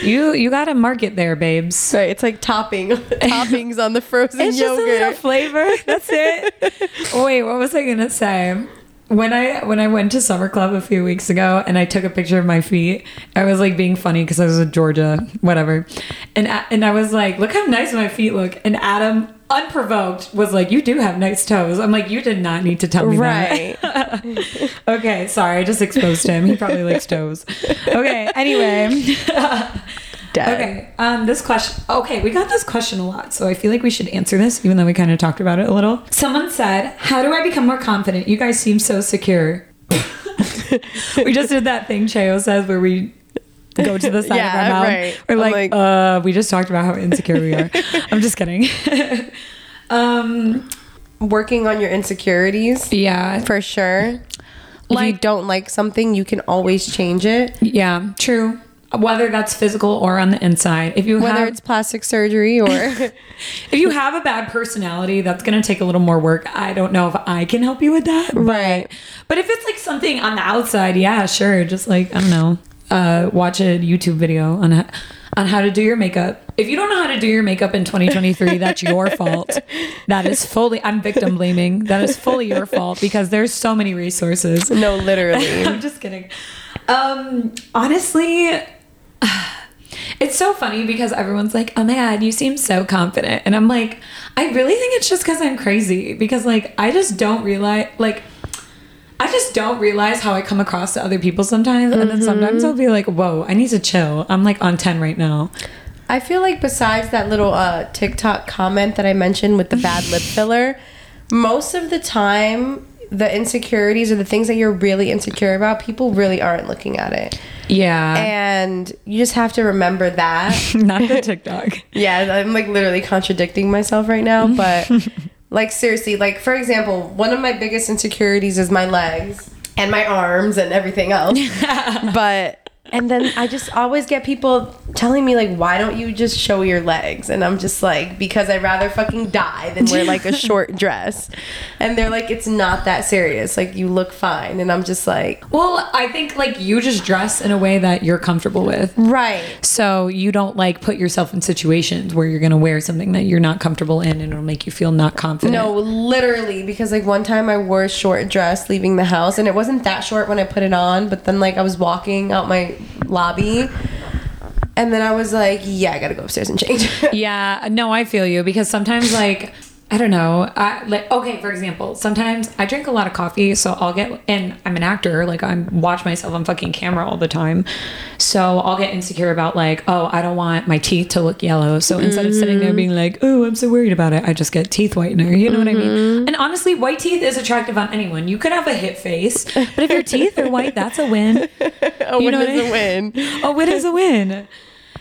you you got to market there, babes. Right, it's like topping toppings on the frozen It's just a little flavor. That's it. Wait, what was I gonna say? When I when I went to summer club a few weeks ago and I took a picture of my feet, I was like being funny because I was in Georgia, whatever, and and I was like, look how nice my feet look. And Adam, unprovoked, was like, you do have nice toes. I'm like, you did not need to tell me Right. that. okay, sorry, I just exposed him. He probably likes toes. Okay, anyway. Dead. Okay. Um, this question. Okay, we got this question a lot, so I feel like we should answer this, even though we kind of talked about it a little. Someone said, "How do I become more confident? You guys seem so secure." we just did that thing Cheo says, where we go to the side of our mouth. right. We're like, like- uh, we just talked about how insecure we are. I'm just kidding. um, Working on your insecurities yeah, for sure. if you Like- don't like something, you can always change it. yeah, true. Whether that's physical or on the inside, if you Whether have, it's plastic surgery or if you have a bad personality, that's going to take a little more work. I don't know if I can help you with that. But, Right. But if it's like something on the outside, yeah, sure. Just like, I don't know, uh, watch a YouTube video on, ho- on how to do your makeup. If you don't know how to do your makeup in 2023, that's your fault. That is fully, I'm victim blaming. That is fully your fault because there's so many resources. no, literally. I'm just kidding. Um, honestly, it's so funny because everyone's like, "Oh my god, you seem so confident," and I'm like, I really think it's just because I'm crazy. Because like, I just don't realize like. I just don't realize how I come across to other people sometimes, and then sometimes I'll be like, "Whoa, I need to chill." I'm like on ten right now. I feel like besides that little uh, TikTok comment that I mentioned with the bad lip filler, most of the time the insecurities or the things that you're really insecure about, people really aren't looking at it. Yeah. And you just have to remember that. Not the TikTok. yeah, I'm like literally contradicting myself right now, but like seriously, like for example, one of my biggest insecurities is my legs and my arms and everything else. but and then I just always get people telling me like, "Why don't you just show your legs?" And I'm just like, "Because I'd rather fucking die than wear like a short dress." And they're like, "It's not that serious. Like you look fine." And I'm just like, Well, I think like you just dress in a way that you're comfortable with. "Right." So you don't like put yourself in situations where you're going to wear something that you're not comfortable in and it'll make you feel not confident. No, literally, because like one time I wore a short dress leaving the house, and it wasn't that short when I put it on, but then like I was walking out my lobby, and then I was like, yeah, I gotta go upstairs and change. Yeah, no, I feel you because sometimes like I don't know. I like okay, for example, sometimes I drink a lot of coffee, so I'll get and I'm an actor, like I'm watch myself on fucking camera all the time. So I'll get insecure about like, oh, I don't want my teeth to look yellow. So instead of sitting there mm-hmm. being like, oh, I'm so worried about it, I just get teeth whitener. You know what I mean? Mm-hmm. And honestly, white teeth is attractive on anyone. You could have a hit face, but if your teeth are white, that's a win. a You win is I- a win. a win is a win.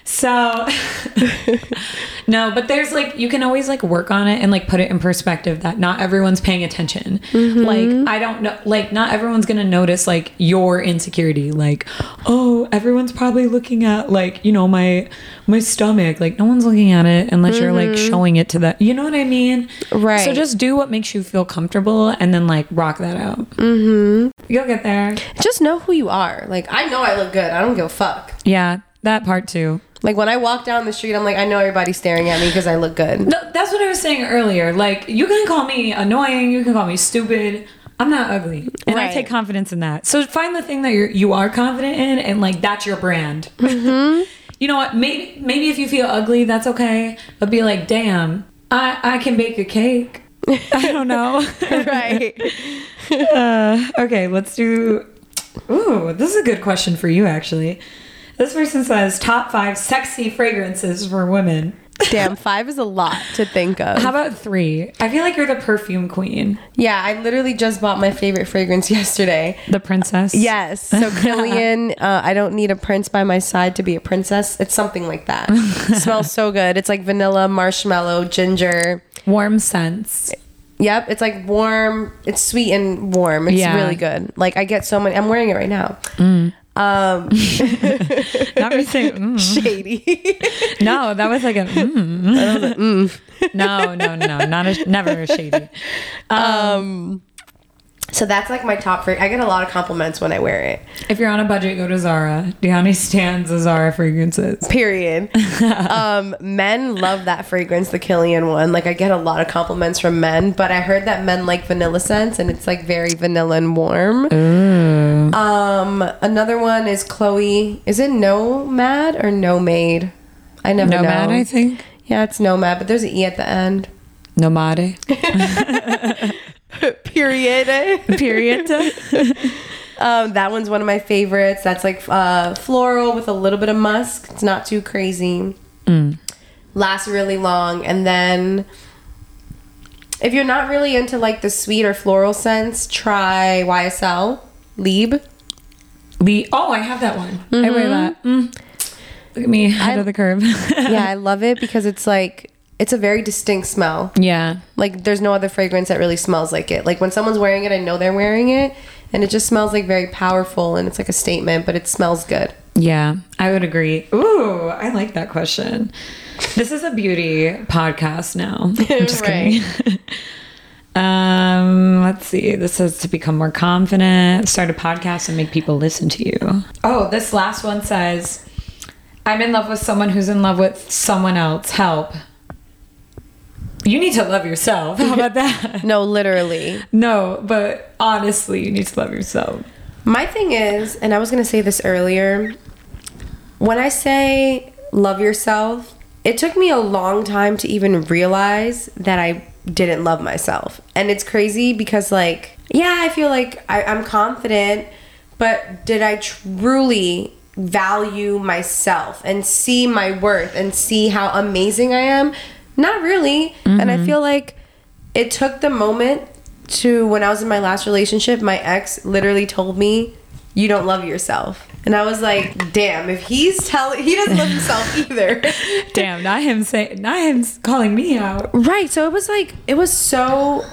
So no, but there's like you can always like work on it and like put it in perspective that not everyone's paying attention. Like I don't know like not everyone's going to notice like your insecurity like oh, everyone's probably looking at like, you know, my my stomach. Like no one's looking at it unless you're like showing it to them. You know what I mean? Right. So just do what makes you feel comfortable and then like rock that out. Mhm. You'll get there. Just know who you are. Like I know I look good. I don't give a fuck. Yeah, that part too. Like when I walk down the street, I'm like, I know everybody's staring at me because I look good. No, that's what I was saying earlier. Like, you can call me annoying, you can call me stupid. I'm not ugly, and I take confidence in that. So find the thing that you're you are confident in, and like that's your brand. Mm-hmm. you know what? Maybe maybe if you feel ugly, that's okay. But be like, damn, I I can bake a cake. I don't know. right. Uh, okay, let's do. Ooh, this is a good question for you, actually. This person says top five sexy fragrances for women. Damn, five is a lot to think of. How about three? I feel like you're the perfume queen, yeah, I literally just bought my favorite fragrance yesterday. the princess. Yes. So Kilian, uh, I don't need a prince by my side to be a princess. It's something like that. It smells so good. It's like vanilla, marshmallow, ginger. warm scents. Yep, it's like warm. It's sweet and warm. It's Yeah. really good. Like I get so many. I'm wearing it right now. Um, Not me saying, mm. shady. no, that was like a mm. no, no, no, not a, never a shady. um, so that's like my top. Fra- I get a lot of compliments when I wear it. If you're on a budget, go to Zara. Diany stands the Zara fragrances. Period. um, men love that fragrance, the Kilian one. Like I get a lot of compliments from men, but I heard that men like vanilla scents, and it's like very vanilla and warm. Ooh. Um, another one is Chloe. Is it Nomad or No Maid? I never Nomad, know. I think. Yeah, it's Nomad, but there's an e at the end. Nomade. Period. Period. um, that one's one of my favorites. That's like uh, floral with a little bit of musk. It's not too crazy. Lasts really long, and then if you're not really into like the sweet or floral scents, try YSL Lieb. Lee. Oh, I have that one. I wear that. Mm. Look at me, ahead I- of the curve. yeah, I love it because it's like it's a very distinct smell. yeah. Like there's no other fragrance that really smells like it. Like when someone's wearing it, I know they're wearing it, and it just smells like very powerful and it's like a statement, but it smells good. Yeah, I would agree. Ooh, I like that question. This is a beauty podcast now. I'm just Right. kidding. um, let's see. This says to become more confident, start a podcast, and make people listen to you. Oh, this last one says, "I'm in love with someone who's in love with someone else. Help." You need to love yourself. How about that? No, literally. no, but honestly, you need to love yourself. My thing is, and I was gonna say this earlier, when I say love yourself, it took me a long time to even realize that I didn't love myself. And it's crazy because, like, yeah, I feel like I, I'm confident, but did I truly value myself and see my worth and see how amazing I am? Not really. And I mm-hmm. feel like it took the moment to when I was in my last relationship, my ex literally told me, "You don't love yourself." And I was like, "Damn, if he's telling he doesn't love himself either." Damn, not him saying, not him calling me out. Right. So it was like it was so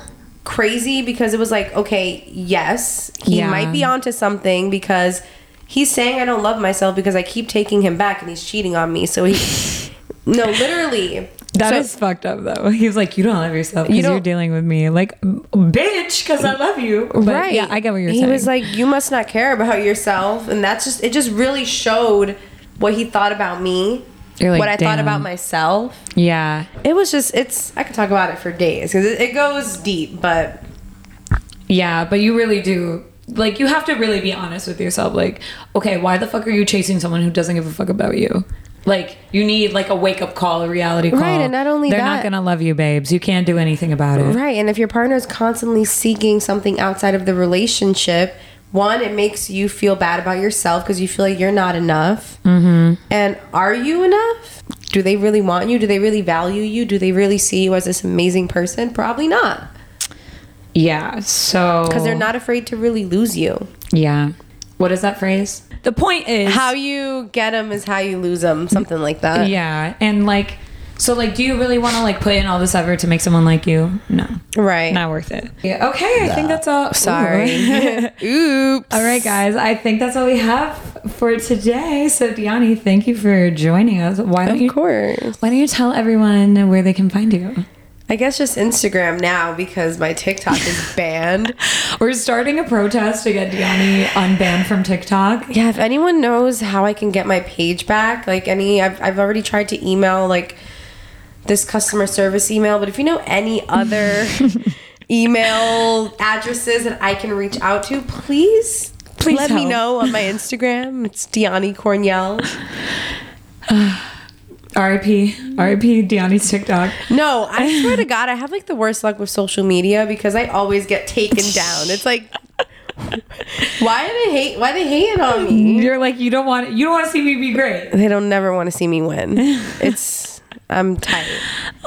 crazy because it was like, okay, yes, he Yeah. might be onto something because he's saying I don't love myself because I keep taking him back and he's cheating on me. So he No, literally. That So- is fucked up though. He was like, "You don't love yourself because You are dealing with me." Like, bitch, because I love you. But right. Yeah, I get what you're he saying. He was like, "You must not care about yourself," and that's just it. Just really showed what he thought about me, like, what I thought about myself. yeah, It was just it's. I could talk about it for days because it, it goes deep, but yeah, but you really do. Like, you have to really be honest with yourself. Like, okay, why the fuck are you chasing someone who doesn't give a fuck about you? Like, you need like a wake up call, a reality call. Right, and not only they're that- not gonna love you, babes. You can't do anything about it. right. And if your partner is constantly seeking something outside of the relationship, one, it makes you feel bad about yourself because you feel like you're not enough. Mm-hmm. And are you enough? Do they really want you? Do they really value you? Do they really see you as this amazing person? Probably not. Yeah. So because they're not afraid to really lose you. Yeah. What is that phrase? The point is How you get them is how you lose them, something like that. Yeah, and like, so like, do you really want to like put in all this effort to make someone like you? No, Right. not worth it. Yeah. Okay, I think that's all. Sorry. Ooh. Oops. all right, guys. I think that's all we have for today. So, Diany, thank you for joining us. Why don't Of you? course. Why don't you tell everyone where they can find you? I guess just Instagram now because my TikTok is banned. We're starting a protest to get Diany unbanned from TikTok. yeah, if anyone knows how I can get my page back, like any, I've, I've already tried to email like this customer service email, but if you know any other email addresses that I can reach out to, please. Please let me know on my Instagram. It's Diany Cornielle. R.I.P. R.I.P. Diany's TikTok. No, I swear to God, I have like the worst luck with social media because I always get taken down. It's like, why do they hate? Why they hating on me? You're like you don't want you don't want to see me be great. They don't never want to see me win. It's I'm tight.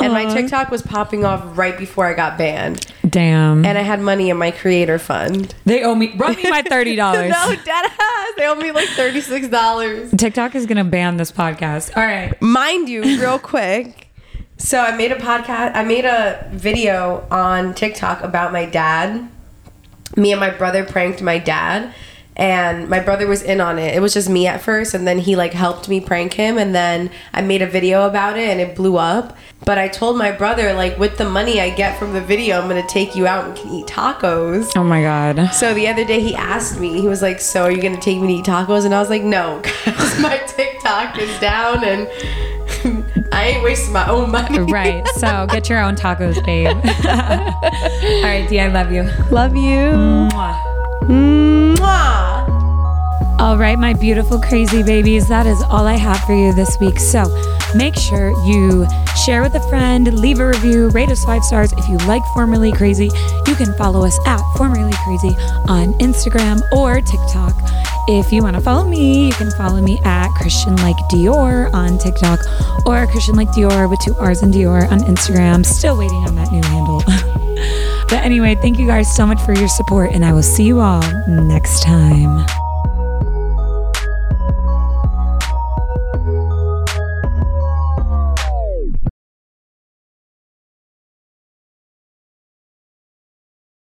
And my TikTok was popping off right before I got banned, Damn. and I had money in my creator fund. They owe me. Run me my thirty dollars. no, dead ass. They owe me like thirty six dollars. TikTok is gonna ban this podcast. All right. mind you, real quick. So I made a podcast. I made a video on TikTok about my dad. Me and my brother pranked my dad, and my brother was in on it. It was just me at first, and then he like helped me prank him, and then I made a video about it, and it blew up. But I told my brother like, with the money I get from the video, I'm gonna take you out and can eat tacos. Oh my god. So the other day he asked me, he was like, "So are you gonna take me to eat tacos?" And I was like, "No, because my TikTok is down and I ain't wasting my own money." Right. So get your own tacos, babe. All right, D. I love you. Love you. Mwah. Mwah. All right, my beautiful crazy babies, that is all I have for you this week. So make sure you share with a friend, leave a review, rate us five stars. If you like Formerly Crazy, you can follow us at Formerly Crazy on Instagram or TikTok. If you want to follow me, you can follow me at Christian Like Dior on TikTok or Christian Like Dior with two R's and Dior on Instagram. Still waiting on that new handle. but anyway, thank you guys so much for your support, and I will see you all next time.